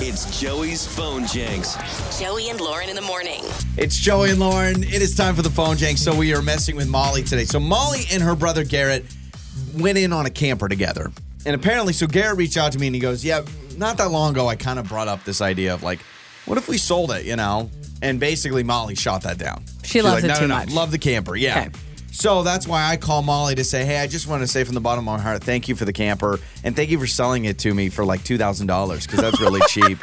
It's Joey's phone janks. Joey and Lauren in the morning. It's Joey and Lauren. It is time for the phone jank. So we are messing with Molly today. So Molly and her brother Garrett went in on a camper together. And apparently, so Garrett reached out to me and he goes, Yeah, not that long ago, I kind of brought up this idea of like, what if we sold it, you know? And basically, Molly shot that down. She She's loves like, it no, too no, no, much." Love the camper, yeah. Okay. So that's why I call Molly to say, hey, I just want to say from the bottom of my heart, thank you for the camper and thank you for selling it to me for like $2,000 because that's really cheap.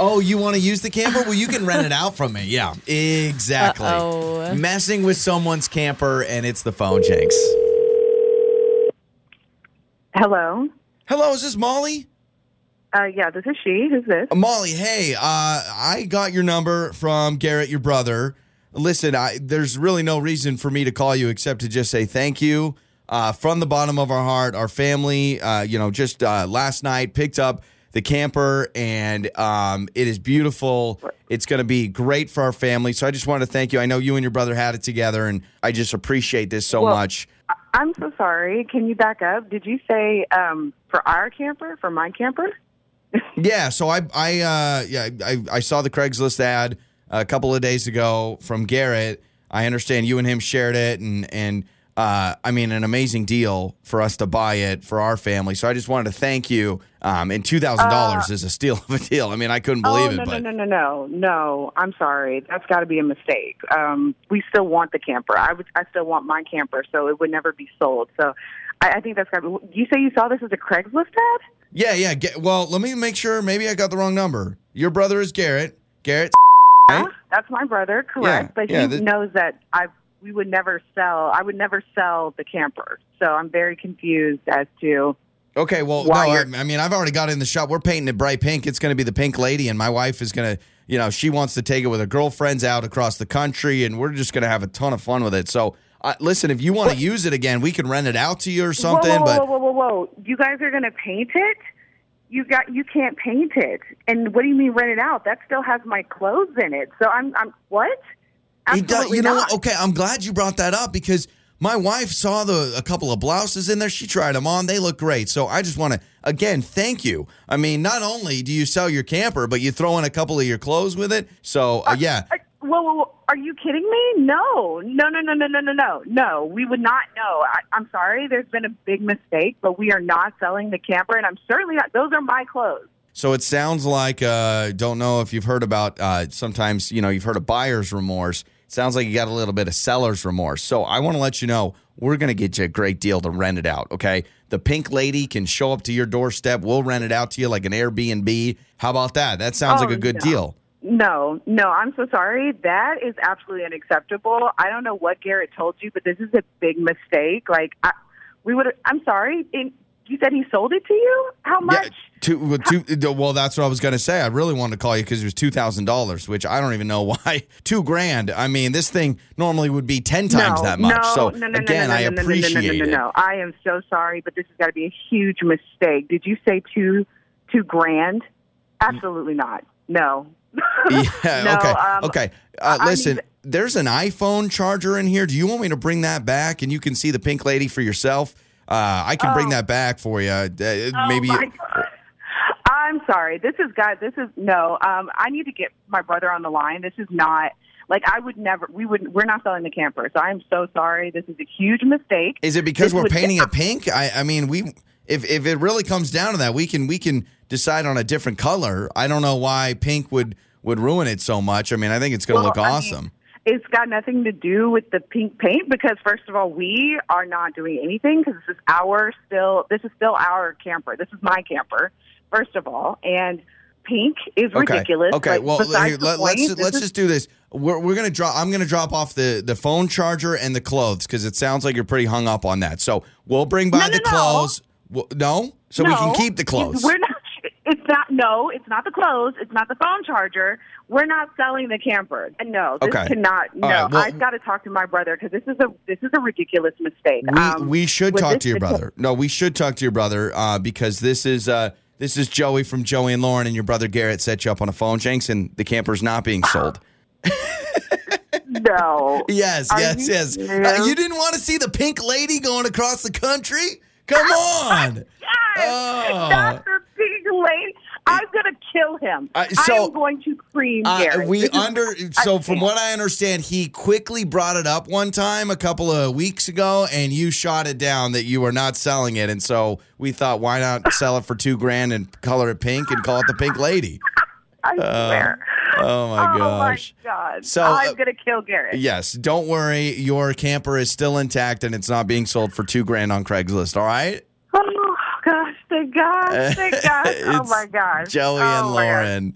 Oh, you want to use the camper? Well, you can rent it out from me. Yeah, exactly. Uh-oh. Messing with someone's camper and it's the phone janks. Hello. Hello, is this Molly? Uh, yeah, this is she. Who's this? Uh, Molly, hey, uh, I got your number from Garrett, your brother. Listen, I, there's really no reason for me to call you except to just say thank you uh, from the bottom of our heart. Our family, uh, you know, just uh, last night picked up the camper and um, it is beautiful. It's going to be great for our family. So I just wanted to thank you. I know you and your brother had it together, and I just appreciate this so Well- much. I'm so sorry. Can you back up? Did you say um, for our camper? For my camper? Yeah, so I I uh yeah, I, I saw the Craigslist ad a couple of days ago from Garrett. I understand you and him shared it and and uh I mean an amazing deal for us to buy it for our family. So I just wanted to thank you. Um and two thousand dollars is a steal of a deal. I mean I couldn't believe oh, it, no, but no, no, no, no, no. I'm sorry. That's got to be a mistake. Um, we still want the camper. I would. I still want my camper, so it would never be sold. So, I, I think that's got. to You say you saw this as a Craigslist ad? yeah, yeah. Well, let me make sure. Maybe I got the wrong number. Your brother is Garrett. Garrett. Right? That's my brother, correct? Yeah, but yeah, he knows that I. We would never sell. I would never sell the camper. So I'm very confused as to. Okay, well, Why no, I, I mean, I've already got it in the shop. We're painting it bright pink. It's going to be the pink lady, and my wife is going to, you know, she wants to take it with her girlfriends out across the country, and we're just going to have a ton of fun with it. So, uh, listen, if you want to use it again, we can rent it out to you or something. Whoa, whoa, but whoa, whoa, whoa, whoa! You guys are gonna paint it? You got you can't paint it. And what do you mean rent it out? That still has my clothes in it. So I'm I'm what? Absolutely you know, not. okay, I'm glad you brought that up because my wife saw the a couple of blouses in there. She tried them on; they look great. So I just want to again thank you. I mean, not only do you sell your camper, but you throw in a couple of your clothes with it. So uh, yeah, whoa, whoa, whoa, are you kidding me? No, no, no, no, no, no, no, no. No, we would not know. I'm sorry, there's been a big mistake, but we are not selling the camper, and I'm certainly not. Those are my clothes. So it sounds like uh, don't know if you've heard about uh, sometimes you know you've heard of buyer's remorse. Sounds like you got a little bit of seller's remorse. So I want to let you know we're going to get you a great deal to rent it out. Okay, the pink lady can show up to your doorstep. We'll rent it out to you like an Airbnb. How about that? That sounds oh, like a good no. deal. No, no, I'm so sorry. That is absolutely unacceptable. I don't know what Garrett told you, but this is a big mistake. Like, I, we would. I'm sorry. You said he sold it to you. How much? Yeah, two, well, two, well, that's what I was going to say. I really wanted to call you because it was two thousand dollars, which I don't even know why. Two grand. I mean, this thing normally would be ten times no, that much. No, so no, no, again, no, no, I no, no, no, appreciate no, no, no, it. no, no. I am so sorry, but this has got to be a huge mistake. Did you say two two grand? Absolutely not. No. Yeah. No, okay. um, okay. Uh, listen, there's an iPhone charger in here. Do you want me to bring that back and you can see the pink lady for yourself? Uh, I can bring Oh. that back for you. Uh, maybe. Oh God. I'm sorry. This is guys. This is no. Um, I need to get my brother on the line. This is not like I would never. We would. We're not selling the camper. So I'm so sorry. This is a huge mistake. Is it because This we're would- painting it pink? I, I mean, we if if it really comes down to that, we can we can decide on a different color. I don't know why pink would would ruin it so much. I mean, I think it's going to Well, look I mean, awesome. It's got nothing to do with the pink paint because first of all, we are not doing anything because this is our still. This is still our camper. This is my camper. First of all, and pink is Okay. ridiculous. Okay. Like, well, here, let, us let's is- just do this. We're, we're gonna drop. I'm gonna drop off the the phone charger and the clothes because it sounds like you're pretty hung up on that. So we'll bring by No, the no. clothes. Well, no, so we can keep the clothes. We're not. It's not. No, it's not the clothes. It's not the phone charger. We're not selling the camper. No, this Okay. cannot. No, right, well- I've got to talk to my brother because this is a this is a ridiculous mistake. We Um, we should talk to your brother. No, we should talk to your brother uh, because this is uh, this is Joey from Joey and Lauren, and your brother Garrett set you up on a phone, Jenks, and the camper's not being sold. No. Yes, Are yes, you yes. Uh, you didn't want to see the pink lady going across the country? Come on. Yes, Oh. the big lady. I'm gonna kill him. Uh, I am going to cream Uh, we This is- under I so from can't. what I understand, he quickly brought it up one time a couple of weeks ago, and you shot it down that you were not selling it, and so we thought, why not sell it for two grand and color it pink and call it the Pink Lady? I swear. Oh my oh gosh! my god! So, I'm uh, gonna kill Garrett. Yes, don't worry, your camper is still intact and it's not being sold for two grand on Craigslist. All right, Oh gosh! Thank God! Thank God! oh my gosh! Joey oh and my gosh. Lauren.